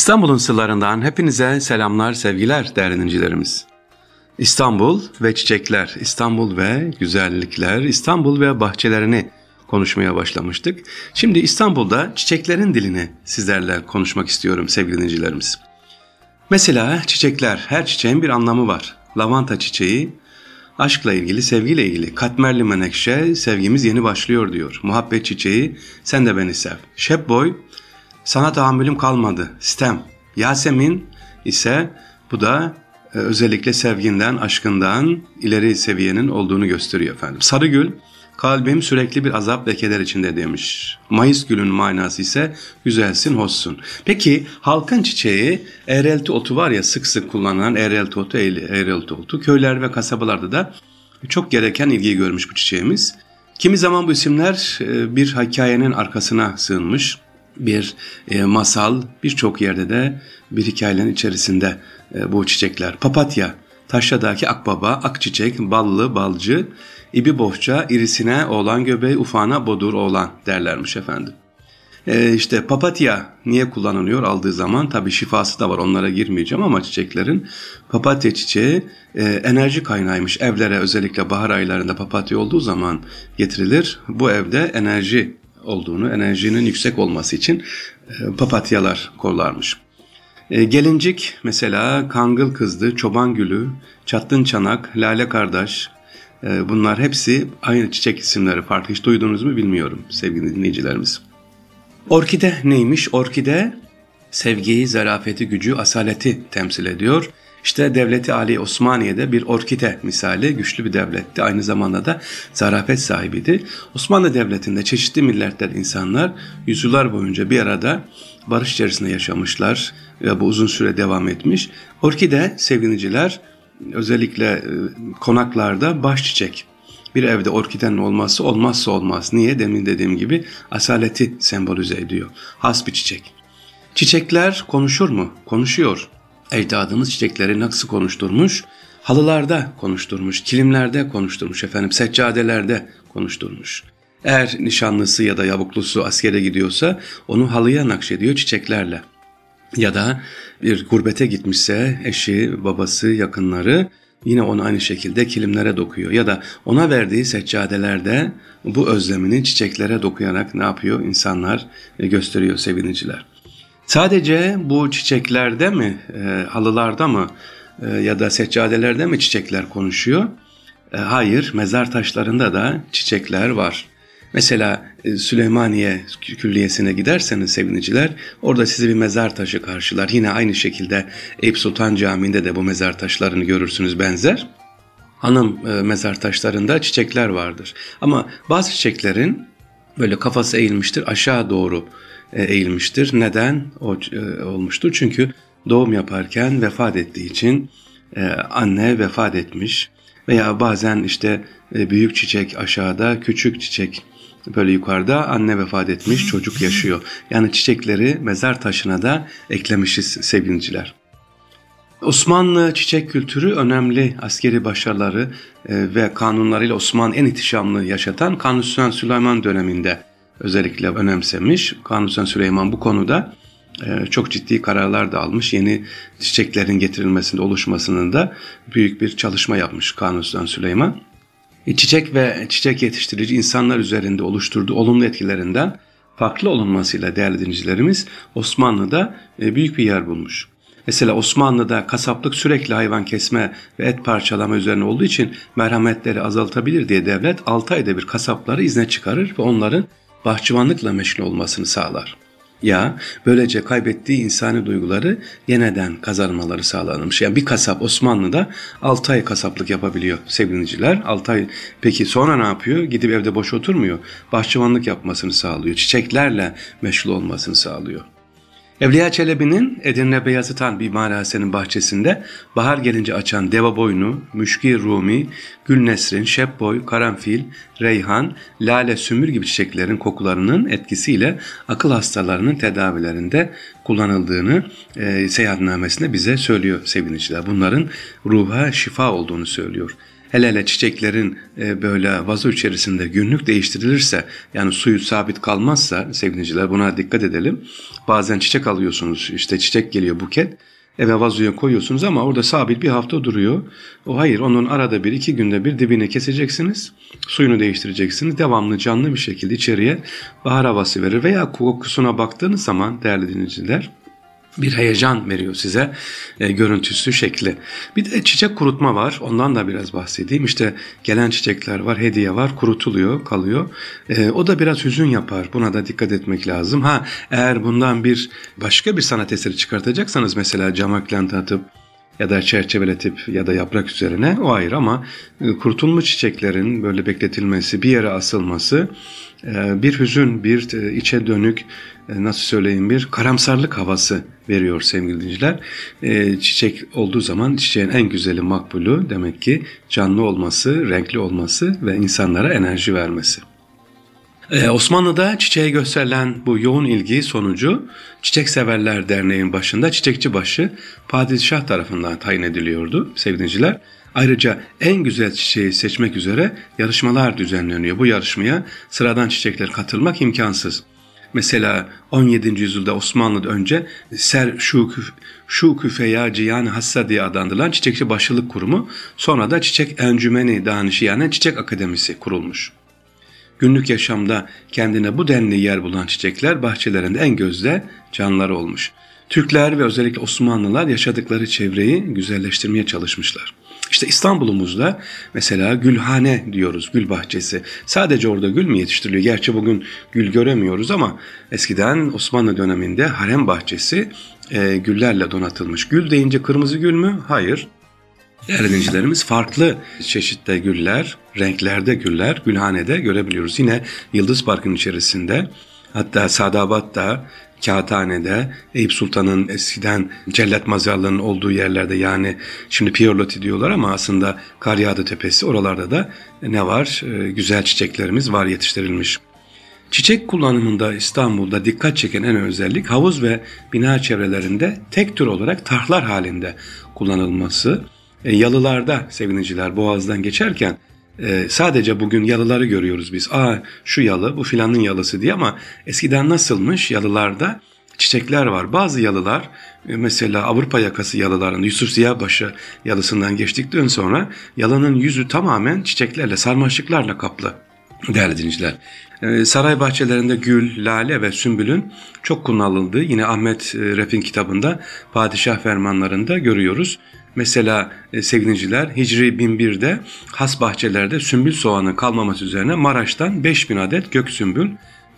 İstanbul'un sırlarından hepinize selamlar, sevgiler değerli dinleyicilerimiz. İstanbul ve çiçekler, İstanbul ve güzellikler, İstanbul ve bahçelerini konuşmaya başlamıştık. Şimdi İstanbul'da çiçeklerin dilini sizlerle konuşmak istiyorum sevgili dinleyicilerimiz. Mesela çiçekler, her çiçeğin bir anlamı var. Lavanta çiçeği, aşkla ilgili, sevgiyle ilgili. Katmerli menekşe, sevgimiz yeni başlıyor diyor. Muhabbet çiçeği, sen de beni sev. Şepboy, sana tahammülüm kalmadı. Stem. Yasemin ise bu da e, özellikle sevginden, aşkından ileri seviyenin olduğunu gösteriyor efendim. Sarıgül, kalbim sürekli bir azap ve keder içinde demiş. Mayıs gülün manası ise güzelsin, hoşsun. Peki halkın çiçeği eğrelti otu var ya sık sık kullanılan eğrelti otu, eğrelti otu. Köyler ve kasabalarda da çok gereken ilgiyi görmüş bu çiçeğimiz. Kimi zaman bu isimler e, bir hikayenin arkasına sığınmış bir e, masal birçok yerde de bir hikayenin içerisinde e, bu çiçekler. Papatya, Taşya'daki akbaba, akçiçek, ballı, balcı, ibi bohça, irisine oğlan göbeği, ufana bodur oğlan derlermiş efendim. E, işte papatya niye kullanılıyor aldığı zaman tabi şifası da var onlara girmeyeceğim ama çiçeklerin papatya çiçeği e, enerji kaynağıymış. Evlere özellikle bahar aylarında papatya olduğu zaman getirilir. Bu evde enerji olduğunu, enerjinin yüksek olması için e, papatyalar kollarmış. E, gelincik mesela kangıl kızdı, çoban gülü, çattın çanak, lale kardeş e, bunlar hepsi aynı çiçek isimleri farklı hiç duydunuz mu bilmiyorum sevgili dinleyicilerimiz. Orkide neymiş? Orkide sevgiyi, zarafeti, gücü, asaleti temsil ediyor. İşte Devleti Ali Osmaniye'de bir orkide misali güçlü bir devletti. Aynı zamanda da zarafet sahibiydi. Osmanlı Devleti'nde çeşitli milletler insanlar yüzyıllar boyunca bir arada barış içerisinde yaşamışlar ve bu uzun süre devam etmiş. Orkide sevgiliciler özellikle e, konaklarda baş çiçek. Bir evde orkidenin olması olmazsa olmaz. Niye? Demin dediğim gibi asaleti sembolize ediyor. Has bir çiçek. Çiçekler konuşur mu? Konuşuyor ecdadımız çiçekleri nasıl konuşturmuş? Halılarda konuşturmuş, kilimlerde konuşturmuş efendim, seccadelerde konuşturmuş. Eğer nişanlısı ya da yavuklusu askere gidiyorsa onu halıya nakşediyor çiçeklerle. Ya da bir gurbete gitmişse eşi, babası, yakınları yine onu aynı şekilde kilimlere dokuyor. Ya da ona verdiği seccadelerde bu özlemini çiçeklere dokuyarak ne yapıyor? İnsanlar e, gösteriyor seviniciler. Sadece bu çiçeklerde mi, e, halılarda mı e, ya da seccadelerde mi çiçekler konuşuyor? E, hayır, mezar taşlarında da çiçekler var. Mesela e, Süleymaniye Külliyesi'ne giderseniz seviniciler orada sizi bir mezar taşı karşılar. Yine aynı şekilde Eyüp Sultan Camii'nde de bu mezar taşlarını görürsünüz benzer. Hanım e, mezar taşlarında çiçekler vardır. Ama bazı çiçeklerin böyle kafası eğilmiştir aşağı doğru e, eğilmiştir. Neden o e, olmuştur? Çünkü doğum yaparken vefat ettiği için e, anne vefat etmiş veya bazen işte büyük çiçek aşağıda, küçük çiçek böyle yukarıda anne vefat etmiş, çocuk yaşıyor. Yani çiçekleri mezar taşına da eklemişiz sevgiliciler. Osmanlı çiçek kültürü önemli askeri başarıları ve kanunlarıyla Osmanlı en ihtişamlı yaşatan Kanuni Süleyman döneminde özellikle önemsemiş. Kanuni Süleyman bu konuda e, çok ciddi kararlar da almış. Yeni çiçeklerin getirilmesinde, oluşmasının da büyük bir çalışma yapmış Kanuni Süleyman. E, çiçek ve çiçek yetiştirici insanlar üzerinde oluşturduğu olumlu etkilerinden farklı olunmasıyla değerli dinleyicilerimiz Osmanlı'da e, büyük bir yer bulmuş. Mesela Osmanlı'da kasaplık sürekli hayvan kesme ve et parçalama üzerine olduğu için merhametleri azaltabilir diye devlet 6 ayda bir kasapları izne çıkarır ve onların bahçıvanlıkla meşgul olmasını sağlar. Ya böylece kaybettiği insani duyguları yeniden kazanmaları sağlanmış. Yani bir kasap Osmanlı'da 6 ay kasaplık yapabiliyor sevgiliciler. 6 ay peki sonra ne yapıyor? Gidip evde boş oturmuyor. Bahçıvanlık yapmasını sağlıyor. Çiçeklerle meşgul olmasını sağlıyor. Evliya Çelebi'nin Edirne Beyazıtan bir marasenin bahçesinde bahar gelince açan deva boynu, müşki rumi, gül nesrin, şepboy, karanfil, reyhan, lale, sümür gibi çiçeklerin kokularının etkisiyle akıl hastalarının tedavilerinde kullanıldığını e, seyahatnamesinde bize söylüyor sevinçler. Bunların ruha şifa olduğunu söylüyor. Hele hele çiçeklerin e, böyle vazo içerisinde günlük değiştirilirse yani suyu sabit kalmazsa sevgiliciler buna dikkat edelim. Bazen çiçek alıyorsunuz işte çiçek geliyor buket eve vazoya koyuyorsunuz ama orada sabit bir hafta duruyor. O hayır onun arada bir iki günde bir dibine keseceksiniz. Suyunu değiştireceksiniz. Devamlı canlı bir şekilde içeriye bahar havası verir veya kokusuna baktığınız zaman değerli dinleyiciler bir heyecan veriyor size e, görüntüsü şekli. Bir de çiçek kurutma var ondan da biraz bahsedeyim. İşte gelen çiçekler var hediye var kurutuluyor kalıyor. E, o da biraz hüzün yapar buna da dikkat etmek lazım. Ha eğer bundan bir başka bir sanat eseri çıkartacaksanız mesela cama klent atıp ya da çerçeveletip ya da yaprak üzerine o ayrı ama e, kurutulmuş çiçeklerin böyle bekletilmesi bir yere asılması bir hüzün bir e, içe dönük e, nasıl söyleyeyim bir karamsarlık havası veriyor sevgili dinleyiciler. E, çiçek olduğu zaman çiçeğin en güzeli makbulü demek ki canlı olması, renkli olması ve insanlara enerji vermesi. Ee, Osmanlı'da çiçeğe gösterilen bu yoğun ilgi sonucu Çiçek Severler Derneği'nin başında çiçekçi başı padişah tarafından tayin ediliyordu sevgiliciler. Ayrıca en güzel çiçeği seçmek üzere yarışmalar düzenleniyor. Bu yarışmaya sıradan çiçekler katılmak imkansız. Mesela 17. yüzyılda Osmanlı'da önce Ser Şuküf, Şuküfeya Cihan Hassa diye adlandırılan Çiçekçi Başılık Kurumu sonra da Çiçek Encümeni Danışı yani Çiçek Akademisi kurulmuş. Günlük yaşamda kendine bu denli yer bulan çiçekler bahçelerinde en gözde canlılar olmuş. Türkler ve özellikle Osmanlılar yaşadıkları çevreyi güzelleştirmeye çalışmışlar. İşte İstanbul'umuzda mesela gülhane diyoruz, gül bahçesi. Sadece orada gül mü yetiştiriliyor? Gerçi bugün gül göremiyoruz ama eskiden Osmanlı döneminde harem bahçesi e, güllerle donatılmış. Gül deyince kırmızı gül mü? Hayır. Değerli farklı çeşitte güller, renklerde güller Gülhane'de görebiliyoruz. Yine Yıldız Park'ın içerisinde hatta Sadabat'ta Kağıthane'de, Eyüp Sultan'ın eskiden cellat mazarlarının olduğu yerlerde yani şimdi Piyorloti diyorlar ama aslında Karyada Tepesi oralarda da ne var? Ee, güzel çiçeklerimiz var yetiştirilmiş. Çiçek kullanımında İstanbul'da dikkat çeken en özellik havuz ve bina çevrelerinde tek tür olarak tarhlar halinde kullanılması. E, yalılarda sevgiliciler boğazdan geçerken e, sadece bugün yalıları görüyoruz biz. Aa şu yalı bu filanın yalısı diye ama eskiden nasılmış yalılarda çiçekler var. Bazı yalılar e, mesela Avrupa yakası yalıların Yusuf Ziya'başı yalısından geçtikten sonra yalının yüzü tamamen çiçeklerle sarmaşıklarla kaplı değerli dinleyiciler. E, saray bahçelerinde gül, lale ve sümbülün çok kullanıldığı yine Ahmet e, Ref'in kitabında Padişah Fermanlarında görüyoruz. Mesela e, Hicri 1001'de has bahçelerde sümbül soğanı kalmaması üzerine Maraş'tan 5000 adet gök sümbül,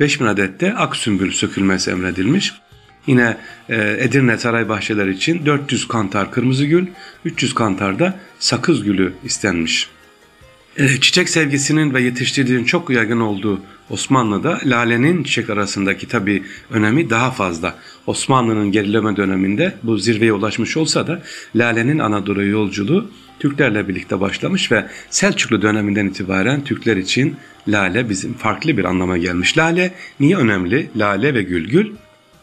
5000 adet de ak sümbül sökülmesi emredilmiş. Yine e, Edirne saray bahçeleri için 400 kantar kırmızı gül, 300 kantar da sakız gülü istenmiş. E, çiçek sevgisinin ve yetiştirdiğinin çok yaygın olduğu Osmanlı'da lalenin çiçek arasındaki tabi önemi daha fazla. Osmanlı'nın gerileme döneminde bu zirveye ulaşmış olsa da lalenin Anadolu yolculuğu Türklerle birlikte başlamış ve Selçuklu döneminden itibaren Türkler için lale bizim farklı bir anlama gelmiş. Lale niye önemli? Lale ve gül gül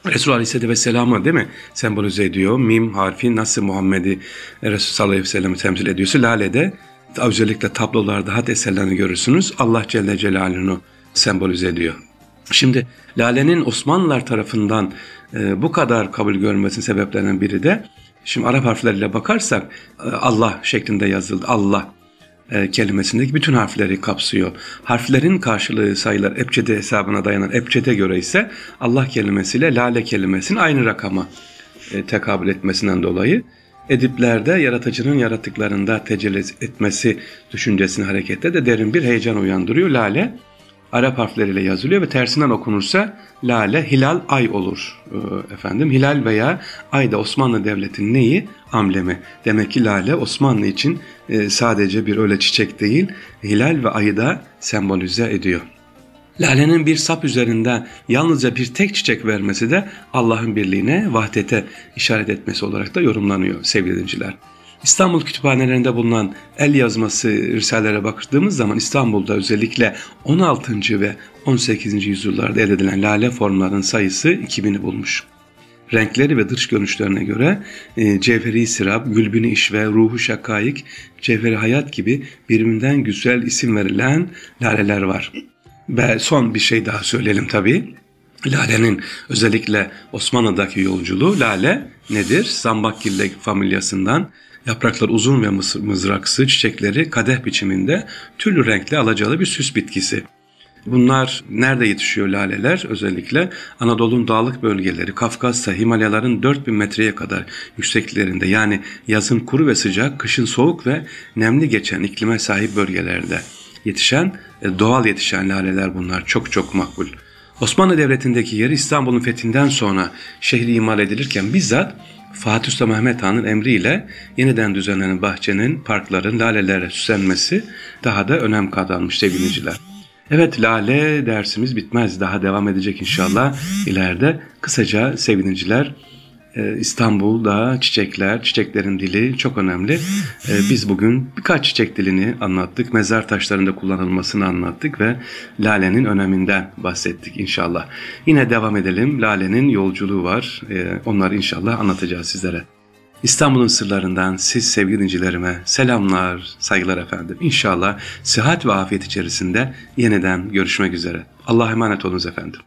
Resulullah Aleyhisselatü Vesselam'ı değil mi sembolize ediyor. Mim harfi nasıl Muhammed'i Resulullah Aleyhi ve temsil ediyorsa lale de özellikle tablolarda had eserlerini görürsünüz. Allah Celle Celaluhu'nu sembolize ediyor. Şimdi lalenin Osmanlılar tarafından e, bu kadar kabul görmesinin sebeplerinden biri de şimdi Arap harfleriyle bakarsak e, Allah şeklinde yazıldı. Allah e, kelimesindeki bütün harfleri kapsıyor. Harflerin karşılığı sayılar Ebcede hesabına dayanan Ebcede göre ise Allah kelimesiyle lale kelimesinin aynı rakama e, tekabül etmesinden dolayı Ediplerde yaratıcının yaratıklarında tecelli etmesi düşüncesini harekette de derin bir heyecan uyandırıyor. Lale Arap harfleriyle yazılıyor ve tersinden okunursa lale hilal ay olur ee, efendim. Hilal veya ay da Osmanlı Devleti'nin neyi? Amblemi. Demek ki lale Osmanlı için e, sadece bir öyle çiçek değil, hilal ve ayı da sembolize ediyor. Lalenin bir sap üzerinde yalnızca bir tek çiçek vermesi de Allah'ın birliğine, vahdete işaret etmesi olarak da yorumlanıyor sevgili dinciler. İstanbul kütüphanelerinde bulunan el yazması risalelere baktığımız zaman İstanbul'da özellikle 16. ve 18. yüzyıllarda elde edilen lale formlarının sayısı 2000'i bulmuş. renkleri ve dış görünüşlerine göre e, Cevheri Sirab, Gülbini İşve, Ruhu Şakayik, Cevheri Hayat gibi birbirinden güzel isim verilen laleler var. Ve son bir şey daha söyleyelim tabii. Lale'nin özellikle Osmanlı'daki yolculuğu Lale nedir? Zambakgille familyasından yapraklar uzun ve mızraksı çiçekleri kadeh biçiminde türlü renkli alacalı bir süs bitkisi. Bunlar nerede yetişiyor laleler? Özellikle Anadolu'nun dağlık bölgeleri, Kafkasya, Himalayaların 4000 metreye kadar yüksekliklerinde yani yazın kuru ve sıcak, kışın soğuk ve nemli geçen iklime sahip bölgelerde yetişen, e, doğal yetişen laleler bunlar çok çok makbul. Osmanlı Devleti'ndeki yeri İstanbul'un fethinden sonra şehri imal edilirken bizzat Fatih Sultan Mehmet Han'ın emriyle yeniden düzenlenen bahçenin, parkların lalelerle süslenmesi daha da önem kazanmış sevgiliciler. Evet Lale dersimiz bitmez. Daha devam edecek inşallah ileride. Kısaca sevgiliciler ee, İstanbul'da çiçekler, çiçeklerin dili çok önemli. Ee, biz bugün birkaç çiçek dilini anlattık. Mezar taşlarında kullanılmasını anlattık ve lalenin öneminden bahsettik inşallah. Yine devam edelim. Lalenin yolculuğu var. Ee, onları inşallah anlatacağız sizlere. İstanbul'un sırlarından siz sevgili dincilerime selamlar, saygılar efendim. İnşallah sıhhat ve afiyet içerisinde yeniden görüşmek üzere. Allah'a emanet olunuz efendim.